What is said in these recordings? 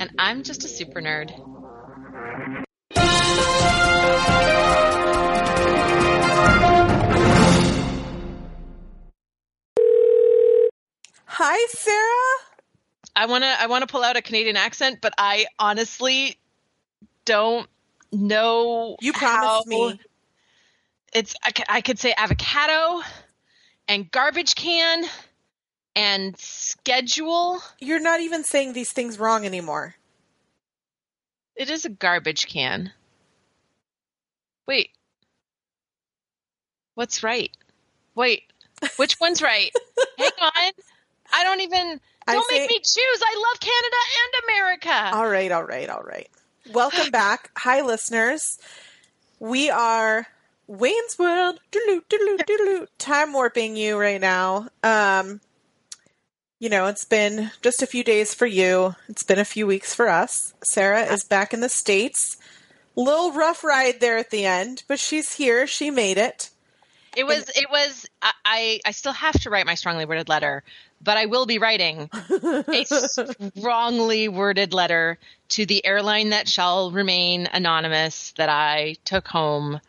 And I'm just a super nerd. Hi, Sarah. I want to I want to pull out a Canadian accent, but I honestly don't know. You promised me. It's I, I could say avocado and garbage can and schedule. You're not even saying these things wrong anymore. It is a garbage can. Wait. What's right? Wait. Which one's right? Hang on. I don't even don't say, make me choose. I love Canada and America. All right, all right, all right. Welcome back. Hi listeners. We are Wayne's World time warping you right now. Um you know, it's been just a few days for you. It's been a few weeks for us. Sarah is back in the States. Little rough ride there at the end, but she's here. She made it. It was, and- it was, I, I still have to write my strongly worded letter, but I will be writing a strongly worded letter to the airline that shall remain anonymous that I took home.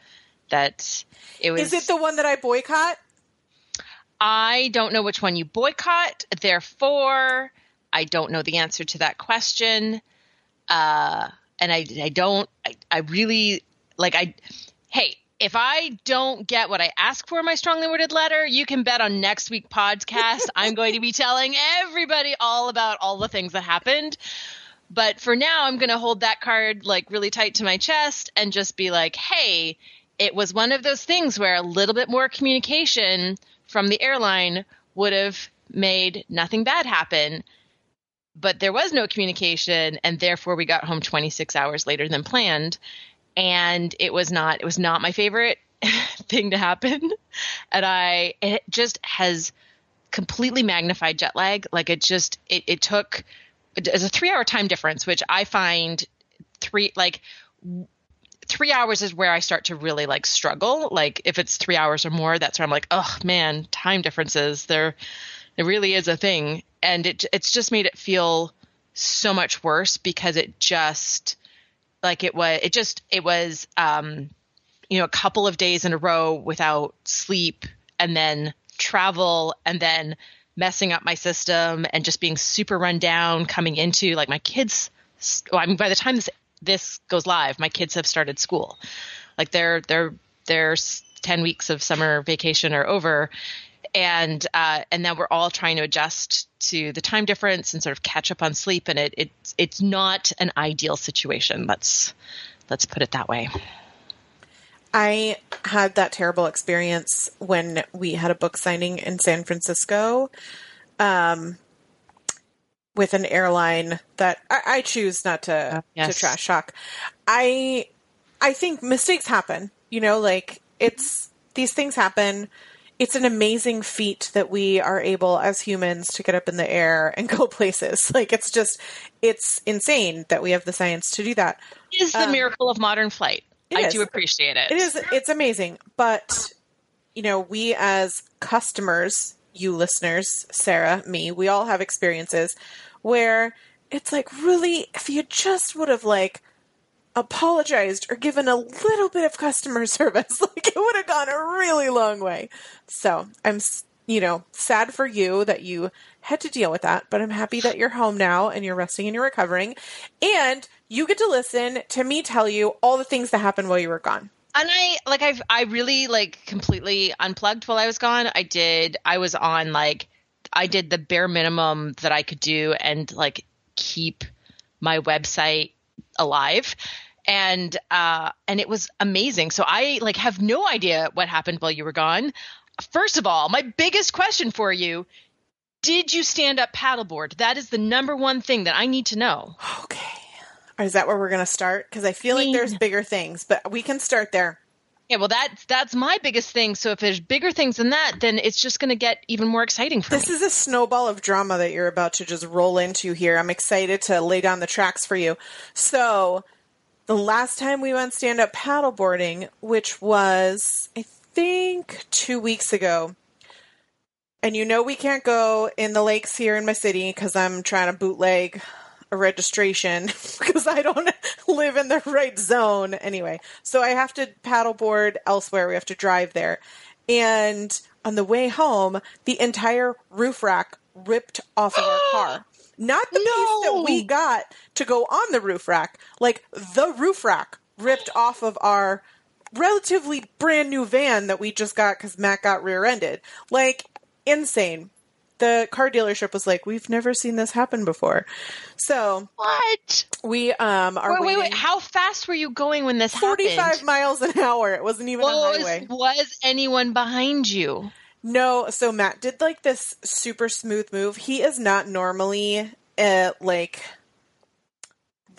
That it was. Is it the one that I boycott? I don't know which one you boycott. Therefore, I don't know the answer to that question. Uh, and I, I don't, I, I really like, I, hey, if I don't get what I ask for in my strongly worded letter, you can bet on next week podcast. I'm going to be telling everybody all about all the things that happened. But for now, I'm going to hold that card like really tight to my chest and just be like, hey, it was one of those things where a little bit more communication from the airline would have made nothing bad happen. But there was no communication, and therefore we got home 26 hours later than planned. And it was not it was not my favorite thing to happen. And I it just has completely magnified jet lag. Like it just it, it took it's a three hour time difference, which I find three like three hours is where I start to really like struggle. Like if it's three hours or more, that's where I'm like, oh man, time differences. There, it really is a thing, and it it's just made it feel so much worse because it just like it was it just it was um you know a couple of days in a row without sleep and then travel and then messing up my system and just being super run down coming into like my kids well, I mean by the time this this goes live, my kids have started school. Like their their their ten weeks of summer vacation are over, and uh, and then we're all trying to adjust to the time difference and sort of catch up on sleep. And it it's it's not an ideal situation. Let's let's put it that way. I had that terrible experience when we had a book signing in San Francisco. Um, with an airline that I, I choose not to uh, yes. to trash talk. I I think mistakes happen. You know, like it's these things happen. It's an amazing feat that we are able as humans to get up in the air and go places. Like it's just it's insane that we have the science to do that. It is the um, miracle of modern flight. I is. do appreciate it. It is it's amazing. But you know, we as customers, you listeners, Sarah, me, we all have experiences where it's like really if you just would have like apologized or given a little bit of customer service like it would have gone a really long way. So i'm you know sad for you that you had to deal with that but i'm happy that you're home now and you're resting and you're recovering. And you get to listen to me tell you all the things that happened while you were gone. And I like I've I really like completely unplugged while I was gone. I did I was on like I did the bare minimum that I could do and like keep my website alive. And uh and it was amazing. So i like have no idea what happened while you were gone. First of all my biggest question for you did you stand up paddleboard? That is the number one thing that i need to know. Okay. Is that where we're going to start? Because I feel like there's bigger things, but we can start there. Yeah, well, that's that's my biggest thing. So if there's bigger things than that, then it's just going to get even more exciting for This me. This is a snowball of drama that you're about to just roll into here. I'm excited to lay down the tracks for you. So, the last time we went stand up paddleboarding, which was, I think, two weeks ago, and you know we can't go in the lakes here in my city because I'm trying to bootleg a registration because I don't live in the right zone anyway. So I have to paddleboard elsewhere. We have to drive there. And on the way home, the entire roof rack ripped off of our car. Not the piece that we got to go on the roof rack, like the roof rack ripped off of our relatively brand new van that we just got because Matt got rear ended. Like, insane. The car dealership was like, "We've never seen this happen before." So what? we um are Wait, wait, wait. How fast were you going when this forty-five happened? miles an hour. It wasn't even a Was, highway. was anyone behind you? No, so Matt did like this super smooth move. He is not normally a like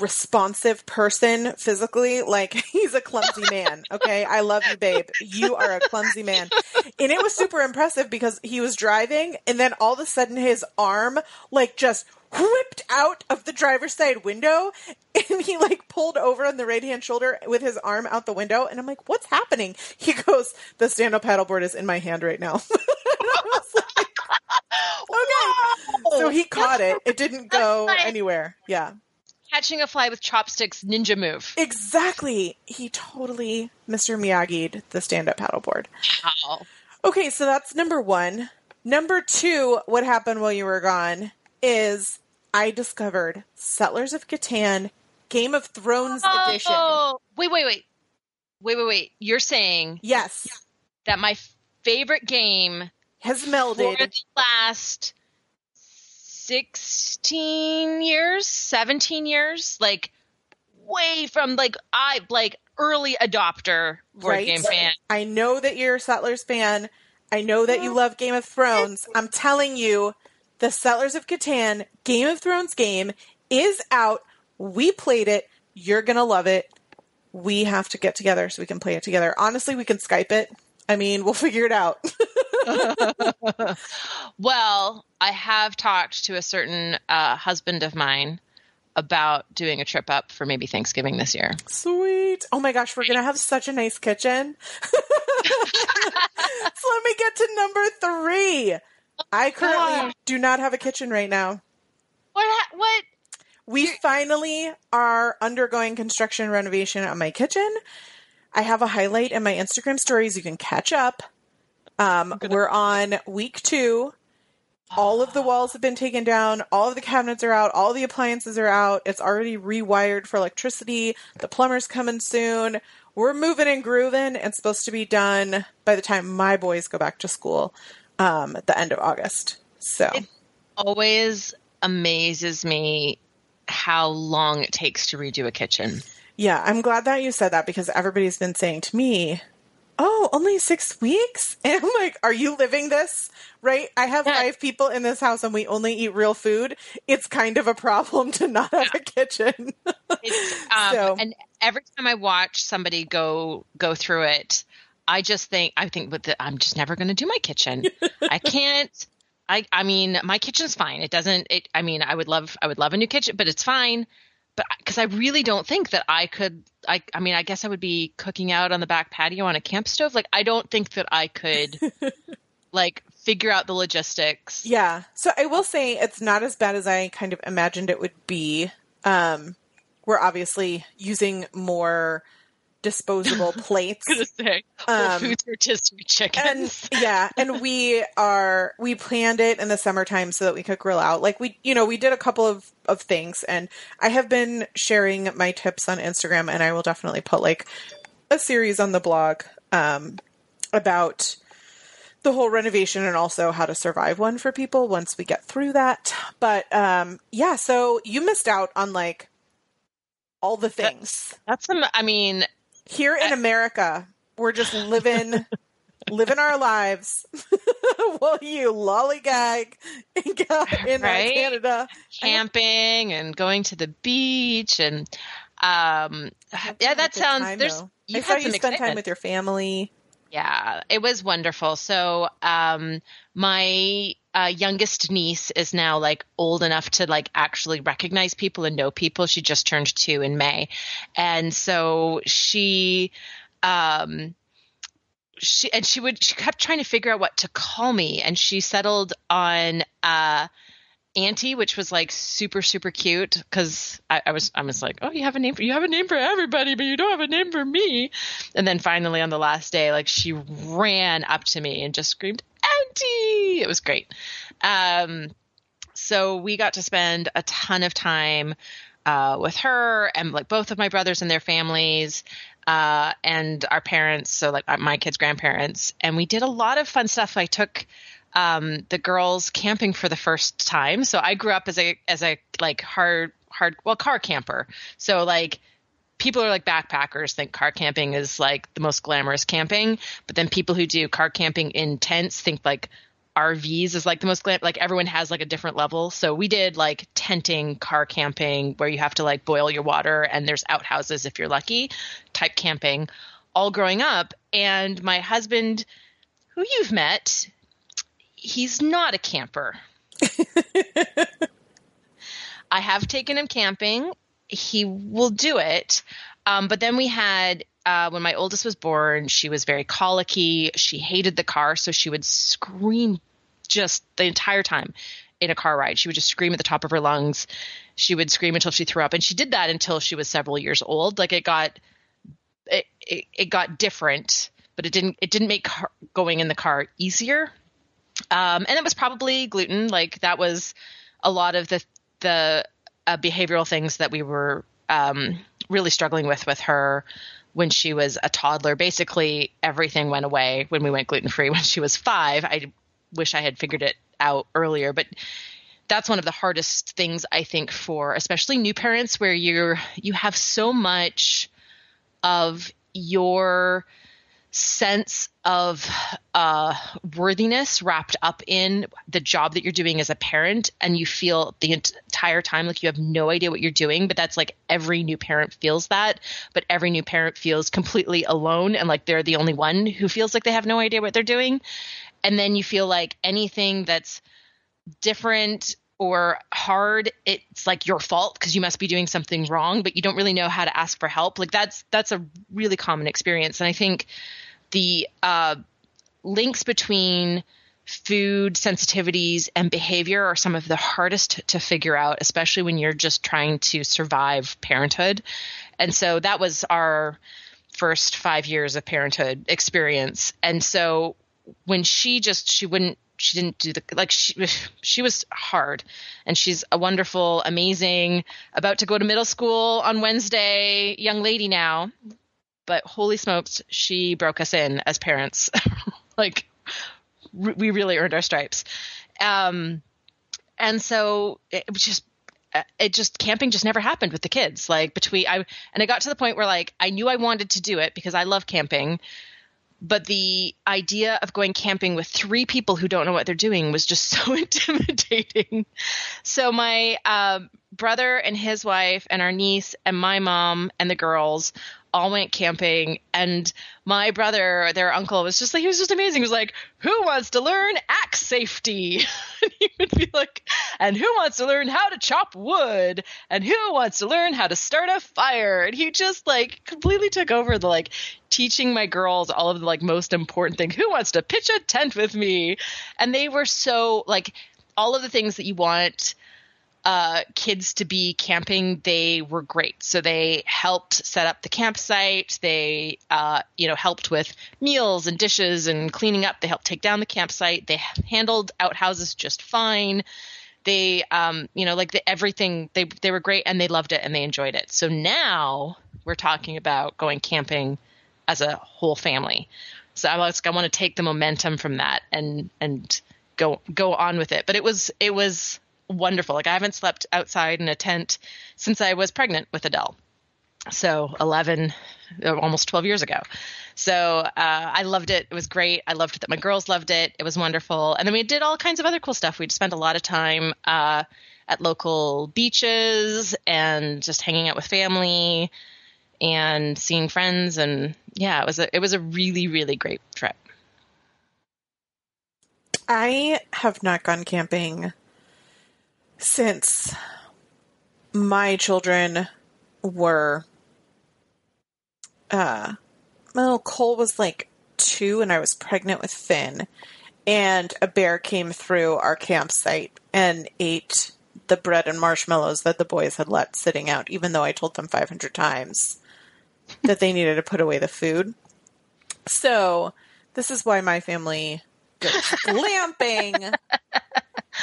responsive person physically. Like he's a clumsy man. Okay, I love you, babe. You are a clumsy man, and it was super impressive because he was driving, and then all of a sudden his arm like just whipped out of the driver's side window and he like pulled over on the right hand shoulder with his arm out the window. And i'm like what's happening? He goes the stand-up paddleboard is in my hand right now. I was like, okay. So he caught it. It didn't go anywhere. Yeah Catching a fly with chopsticks, ninja move. exactly he totally mr miyagi'd the stand-up paddleboard How? Okay, so that's number one. Number two, what happened while you were gone is I discovered Settlers of Catan Game of Thrones oh, edition. Oh, wait, wait, wait. Wait, wait, wait. You're saying Yes, that my favorite game has for melded. the last 16 years, 17 years, like way from like I like early adopter board Right. game fan. I know that you're a Settlers fan. I know that you love Game of Thrones. I'm telling you, the Settlers of Catan Game of Thrones game is out. We played it. You're going to love it. We have to get together so we can play it together. Honestly, we can Skype it. I mean, we'll figure it out. Well, I have talked to a certain uh, husband of mine about doing a trip up for maybe Thanksgiving this year. Sweet. Oh my gosh, we're going to have such a nice kitchen. so let me get to number three. I currently God. do not have a kitchen right now. What? What? We finally are undergoing construction renovation on my kitchen. I have a highlight in my Instagram stories. You can catch up. Um, we're on week two. All of the walls have been taken down. All of the cabinets are out. All the appliances are out. It's already rewired for electricity. The plumber's coming soon. We're moving and grooving. It's supposed to be done by the time my boys go back to school um, at the end of August. So. Always amazes me how long it takes to redo a kitchen. Yeah, I'm glad that you said that because everybody's been saying to me, "Oh, only 6 weeks?" And I'm like, "Are you living this?" Right? I have Yeah. 5 people in this house and we only eat real food. It's kind of a problem to not have a kitchen. Um, So- And every time I watch somebody go go through it, I just think I think with the, I'm just never going to do my kitchen. I can't. I I mean, my kitchen's fine. It doesn't. It. I mean, I would love I would love a new kitchen, but it's fine. But because I really don't think that I could. I I mean, I guess I would be cooking out on the back patio on a camp stove. Like I don't think that I could. like figure out the logistics. yeah. So I will say it's not as bad as I kind of imagined it would be. Um we're obviously using more disposable plates. gonna say Whole Um, Foods rotisserie and chickens. yeah, and we are we planned it in the summertime so that we could grill out. Like we, you know, we did a couple of of things, and I have been sharing my tips on Instagram, and I will definitely put like a series on the blog um, about the whole renovation and also how to survive one for people once we get through that. But um, yeah, so you missed out on like all the things That's some. I mean, here in America. We're just living living our lives while you lollygag in, in Right? Canada. camping and going to the beach and um yeah that sounds time, there's though. you've I saw had you some spend time with your family. Yeah, it was wonderful. So, um, my uh, youngest niece is now like old enough to like actually recognize people and know people. She just turned two in May, and so she, um, she and she would she kept trying to figure out what to call me, and she settled on uh, Auntie, which was like super super cute because I, I was I was like, oh, you have a name for you have a name for everybody, but you don't have a name for me. And then finally on the last day, like she ran up to me and just screamed! It was great. Um, so we got to spend a ton of time uh, with her and like both of my brothers and their families uh, and our parents. So like my kids' grandparents, and we did a lot of fun stuff. I took um, the girls camping for the first time. So I grew up as a as a like hard hard well car camper. So like people are like backpackers think car camping is like the most glamorous camping, but then people who do car camping in tents think like RVs is like the most glam like everyone has like a different level. So we did like tenting car camping where you have to like boil your water and there's outhouses if you're lucky type camping all growing up and my husband who you've met he's not a camper. I have taken him camping. He will do it. Um, but then we had, uh, when my oldest was born, she was very colicky. She hated the car, so she would scream just the entire time in a car ride. She would just scream at the top of her lungs. She would scream until she threw up. And she did that until she was several years old. Like it got, it, it, it got different, but it didn't, it didn't make car, going in the car easier um, and it was probably gluten. Like that was a lot of the the uh, behavioral things that we were um, really struggling with with her when she was a toddler. Basically, everything went away when we went gluten free when she was five. I wish I had figured it out earlier, but that's one of the hardest things I think for especially new parents where you're you have so much of your sense of uh, worthiness wrapped up in the job that you're doing as a parent and you feel the entire time like you have no idea what you're doing but that's like every new parent feels that but every new parent feels completely alone and like they're the only one who feels like they have no idea what they're doing. And then you feel like anything that's different or hard it's like your fault because you must be doing something wrong but you don't really know how to ask for help. Like that's that's a really common experience. And i think the uh, links between food sensitivities and behavior are some of the hardest to figure out especially when you're just trying to survive parenthood. And so that was our first five years of parenthood experience. And so when she just she wouldn't she didn't do the like she she was hard. And she's a wonderful amazing about to go to middle school on wednesday young lady now. But holy smokes she broke us in as parents. Like we really earned our stripes. Um and so it was just uh, it just camping just never happened with the kids. Like between i and i got to the point where like i knew i wanted to do it because i love camping but the idea of going camping with three people who don't know what they're doing was just so intimidating. So my uh, brother and his wife and our niece and my mom and the girls all went camping and my brother their uncle was just like he was just amazing. He was like who wants to learn axe safety? And he would be like and who wants to learn how to chop wood? And who wants to learn how to start a fire? And he just like completely took over the like teaching my girls all of the like most important thing. Who wants to pitch a tent with me? And they were so like all of the things that you want uh, kids to be camping, they were great. So they helped set up the campsite. They, uh, you know, helped with meals and dishes and cleaning up. They helped take down the campsite. They handled outhouses just fine. They, um, you know, like the, everything. They they were great and they loved it and they enjoyed it. So now we're talking about going camping as a whole family. So I was, I want to take the momentum from that and and go go on with it. But it was it was wonderful. Like I haven't slept outside in a tent since I was pregnant with Adele. So 11 almost 12 years ago. So uh, I loved it. It was great. I loved that my girls loved it. It was wonderful. And then we did all kinds of other cool stuff. We'd spent a lot of time uh, at local beaches and just hanging out with family and seeing friends. And yeah, it was a it was a really really great trip. I have not gone camping since my children were uh well Cole was like 2 and I was pregnant with Finn and a bear came through our campsite and ate the bread and marshmallows that the boys had left sitting out even though I told them 500 times that they needed to put away the food. So, this is why my family goes glamping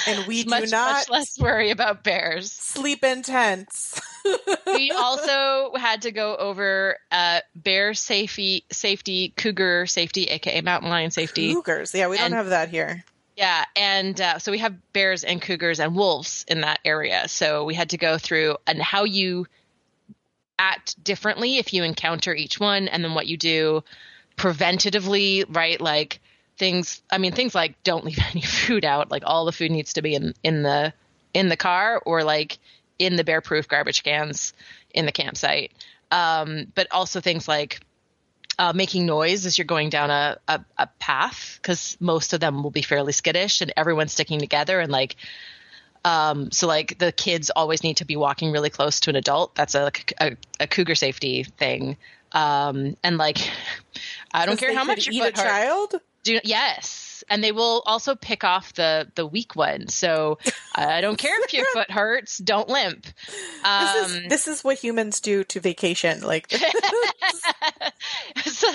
and we much, do not much less worry about bears. sleep in tents. we also had to go over uh, bear safety, safety, cougar safety, aka mountain lion safety. Cougars. Yeah, we don't And- have that here. Yeah, and uh, so we have bears and cougars and wolves in that area. So we had to go through and how you act differently if you encounter each one, and then what you do preventatively, right? Like things. I mean, things like don't leave any food out. Like all the food needs to be in in the in the car or like in the bear proof garbage cans in the campsite. Um, but also things like uh, making noise as you're going down a, a, a path because most of them will be fairly skittish and everyone's sticking together and like um, so like the kids always need to be walking really close to an adult that's a, a, a cougar safety thing um, and like i don't care how much eat your a child. Do yes, and they will also pick off the the weak one. So I don't care if your foot hurts. Don't limp. This Um, is this is what humans do to vacation. Like so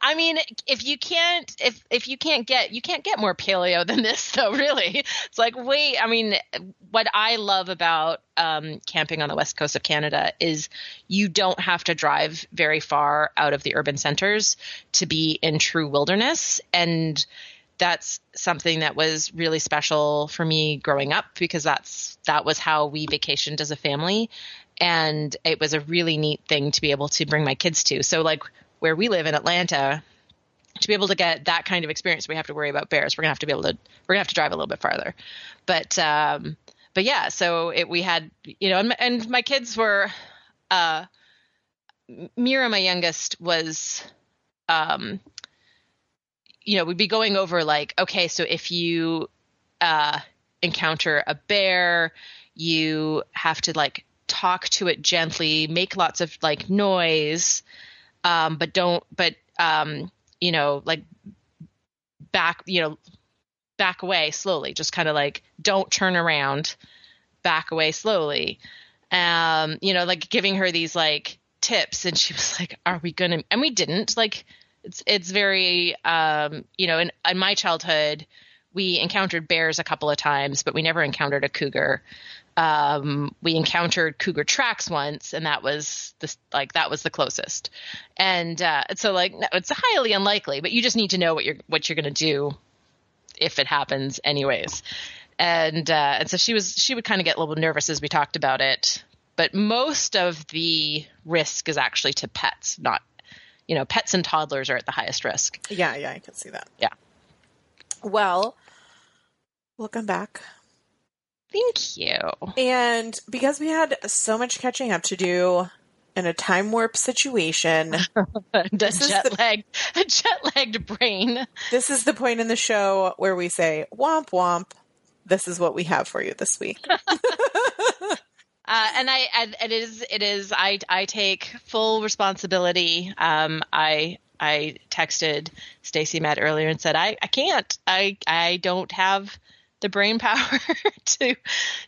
I mean, if you can't if if you can't get you can't get more paleo than this though, really. It's like wait, I mean, what I love about um, camping on the west coast of Canada is you don't have to drive very far out of the urban centers to be in true wilderness and that's something that was really special for me growing up because that's that was how we vacationed as a family. And it was a really neat thing to be able to bring my kids to. So like where we live in atlanta to be able to get that kind of experience we have to worry about bears. We're gonna have to be able to we're gonna have to drive a little bit farther. But um but yeah so it we had you know and, and my kids were uh mira my youngest was um you know, we'd be going over like, okay, so if you uh, encounter a bear, you have to like talk to it gently, make lots of like noise, um, but don't, but um, you know, like back, you know, back away slowly. Just kind of like don't turn around, back away slowly. Um, you know, like giving her these like tips, and she was like, "Are we gonna?" And we didn't like it's it's very um, you know in, in my childhood we encountered bears a couple of times but we never encountered a cougar. Um, we encountered cougar tracks once and that was the like that was the closest. And uh, so like no, it's highly unlikely but you just need to know what you're what you're going to do if it happens anyways. And uh, and so she was she would kind of get a little nervous as we talked about it. But most of the risk is actually to pets not you know, pets and toddlers are at the highest risk. yeah, yeah, I can see that. Yeah. Well, welcome back. Thank you. And because we had so much catching up to do in a time warp situation, a is jet the- lagged, a jet lagged brain. this is the point in the show where we say, womp womp, this is what we have for you this week. Uh, and I, and it is, it is. I, I take full responsibility. Um, I, I texted Stacy Matt earlier and said, I, I can't. I, I don't have the brain power to,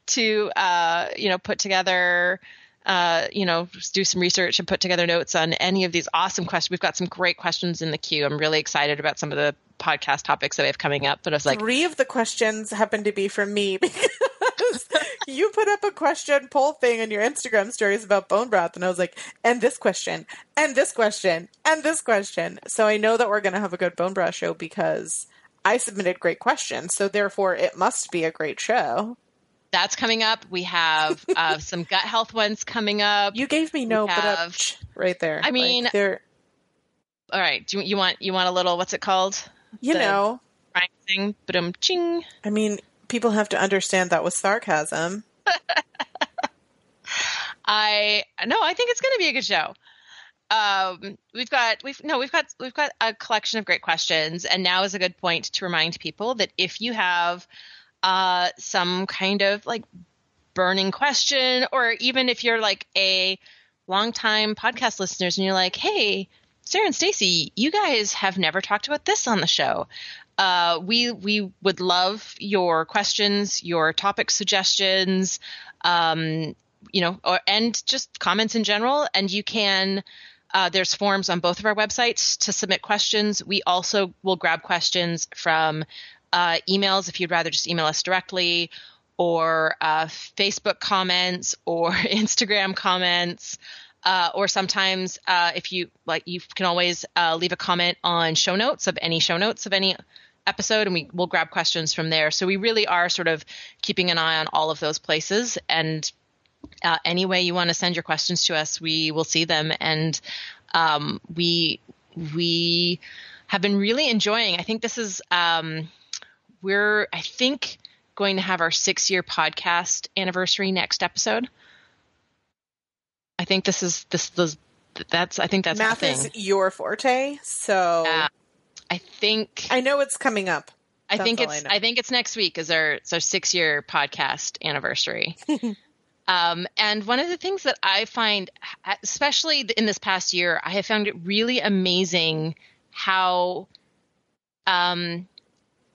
to, uh, you know, put together. Uh, you know, do some research and put together notes on any of these awesome questions. We've got some great questions in the queue. I'm really excited about some of the podcast topics that we have coming up. But I was like, Three of the questions happen to be from me because you put up a question poll thing on your Instagram stories about bone broth, and I was like, and this question, and this question, and this question. So I know that we're going to have a good bone broth show because I submitted great questions. So therefore, it must be a great show. that's coming up. We have uh, some gut health ones coming up. You gave me no, We but up have- right there. I mean- Like, they're all right. Do you, you want you want a little? What's it called? You The- know, thing. But um, ching. I mean, people have to understand that was sarcasm. I no, I think it's going to be a good show. Um, we've got we've no, we've got we've got a collection of great questions, and now is a good point to remind people that if you have uh, some kind of like burning question, or even if you're like a longtime podcast listeners and you're like, hey, Sarah and Stacy, you guys have never talked about this on the show. Uh, we we would love your questions, your topic suggestions, um, you know, or and just comments in general. And you can. Uh, there's forms on both of our websites to submit questions. We also will grab questions from uh, emails if you'd rather just email us directly, or uh, Facebook comments, or Instagram comments. Uh, or sometimes uh, if you like you can always uh, leave a comment on show notes of any show notes of any episode and we will grab questions from there. So we really are sort of keeping an eye on all of those places. And uh, any way you want to send your questions to us we will see them. And um, we we have been really enjoying i think this is um, we're i think going to have our six year podcast anniversary next episode I think this is this this that's I think that's Math is your forte, so Yeah. I think I know it's coming up. I think all I it's. I, think it's next week is our it's our six year podcast anniversary. um, and one of the things that I find, especially in this past year, I have found it really amazing how um,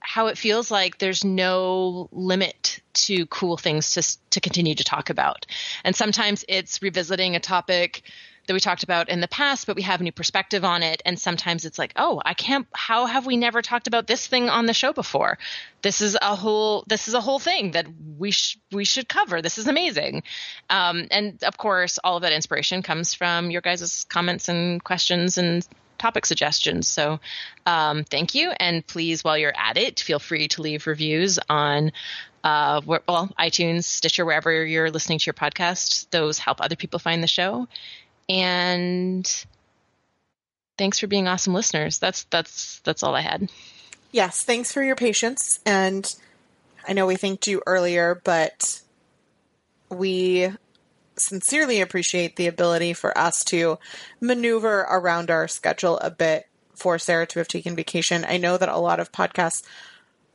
how it feels like there's no limit to cool things to to continue to talk about. And sometimes it's revisiting a topic that we talked about in the past, but we have a new perspective on it. And sometimes it's like, oh, I can't. How have we never talked about this thing on the show before? This is a whole. This is a whole thing that we sh- we should cover. This is amazing. Um, and of course, all of that inspiration comes from your guys' comments and questions and topic suggestions. So um, thank you. And please, while you're at it, feel free to leave reviews on uh, well, iTunes, Stitcher, wherever you're listening to your podcast. Those help other people find the show. And thanks for being awesome listeners. That's that's that's all I had. Yes, thanks for your patience. And I know we thanked you earlier, but we sincerely appreciate the ability for us to maneuver around our schedule a bit for Sarah to have taken vacation. I know that a lot of podcasts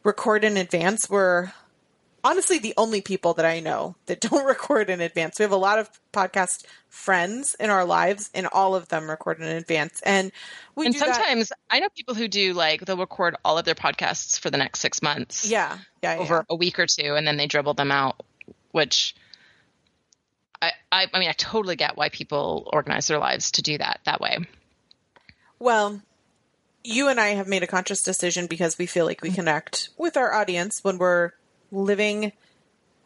record in advance. We're honestly the only people that I know that don't record in advance. We have a lot of podcast friends in our lives, and all of them record in advance. And we and do that- sometimes I know people who do like they'll record all of their podcasts for the next six months. yeah, yeah, yeah. over a week or two and then they dribble them out which I, I i mean i totally get why people organize their lives to do that that way Well, you and I have made a conscious decision because we feel like we mm-hmm. connect with our audience when we're living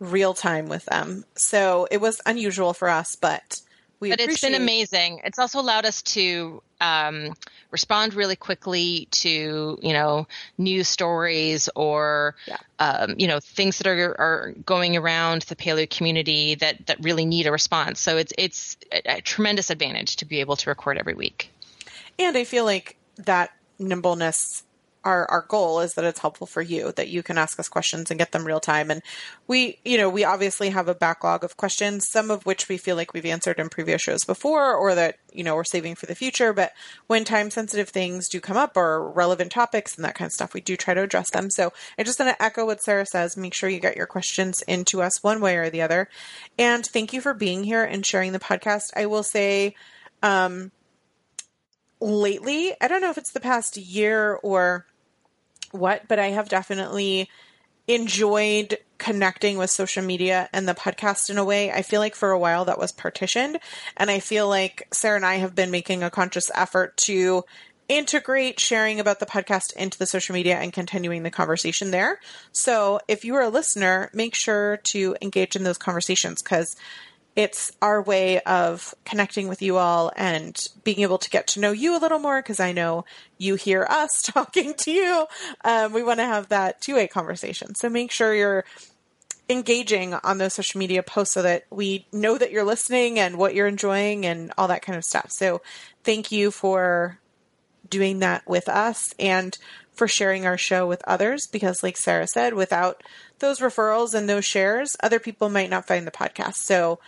real time with them. So it was unusual for us, but we but it's been amazing. It's also allowed us to um, respond really quickly to you know news stories or Yeah. um, you know things that are, are going around the paleo community that that really need a response. So it's it's a, a tremendous advantage to be able to record every week. And I feel like that nimbleness our our goal is that it's helpful for you that you can ask us questions and get them real time. And we you know we obviously have a backlog of questions some of which we feel like we've answered in previous shows before or that you know we're saving for the future. But when time sensitive things do come up or relevant topics and that kind of stuff we do try to address them. So i just want to echo what sarah says. Make sure you get your questions into us one way or the other. And thank you for being here and sharing the podcast. I will say um, lately, I don't know if it's the past year or what, but I have definitely enjoyed connecting with social media and the podcast in a way. I feel like for a while that was partitioned. And I feel like Sarah and I have been making a conscious effort to integrate sharing about the podcast into the social media and continuing the conversation there. So if you are a listener, make sure to engage in those conversations because it's our way of connecting with you all and being able to get to know you a little more because I know you hear us talking to you. Um, we want to have that two way conversation. So make sure you're engaging on those social media posts so that we know that you're listening and what you're enjoying and all that kind of stuff. So thank you for doing that with us and for sharing our show with others because like Sarah said, without those referrals and those shares, other people might not find the podcast. So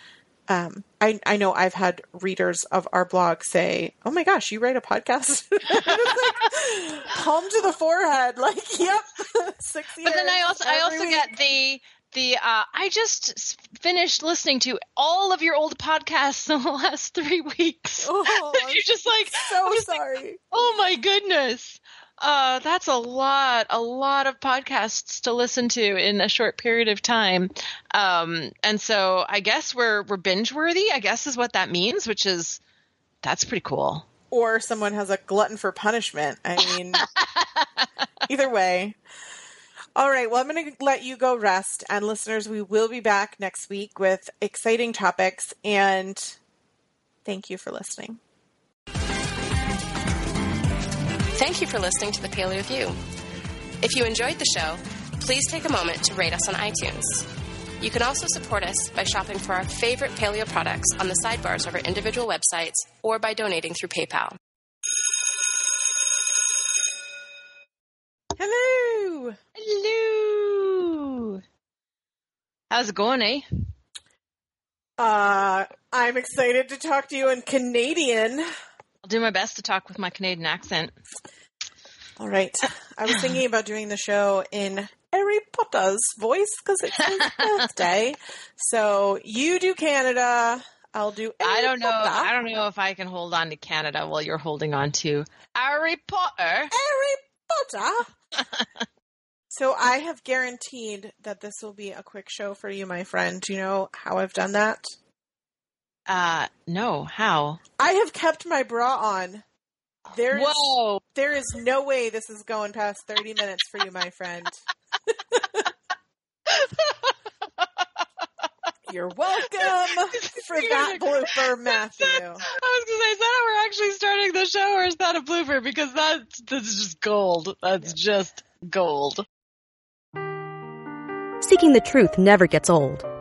um, I, I know I've had readers of our blog say, "Oh my gosh, you write a podcast!" like, palm to the forehead, like, "Yep." Six years. But then I also I also week. get the the uh, I just finished listening to all of your old podcasts in the last three weeks. Oh, You're just like so sorry. Like, oh my goodness. Uh, that's a lot, a lot of podcasts to listen to in a short period of time. Um, and so I guess we're we're binge worthy. I guess is what that means, which is that's pretty cool. Or someone has a glutton for punishment. I mean, either way. All right. Well, I'm going to let you go rest. And listeners, we will be back next week with exciting topics. And thank you for listening. Thank you for listening to the Paleo View. If you enjoyed the show, please take a moment to rate us on iTunes. You can also support us by shopping for our favorite paleo products on the sidebars of our individual websites or by donating through PayPal. Hello. Hello. How's it going, eh? Uh, I'm excited to talk to you in Canadian. I'll do my best to talk with my Canadian accent. All right. I was thinking about doing the show in Harry Potter's voice because it's his birthday. So you do Canada. I'll do. Harry I don't know. I don't know if I can hold on to Canada while you're holding on to Harry Potter. Harry Potter. so I have guaranteed that this will be a quick show for you, my friend. Do you know how I've done that? Uh, no. How? I have kept my bra on. There is Whoa! there is no way this is going past 30 minutes for you, my friend. You're welcome for that blooper, Matthew. I was gonna say, is that how we're actually starting the show, or is that a blooper? Because that's that's just gold. That's just gold. Seeking the truth never gets old.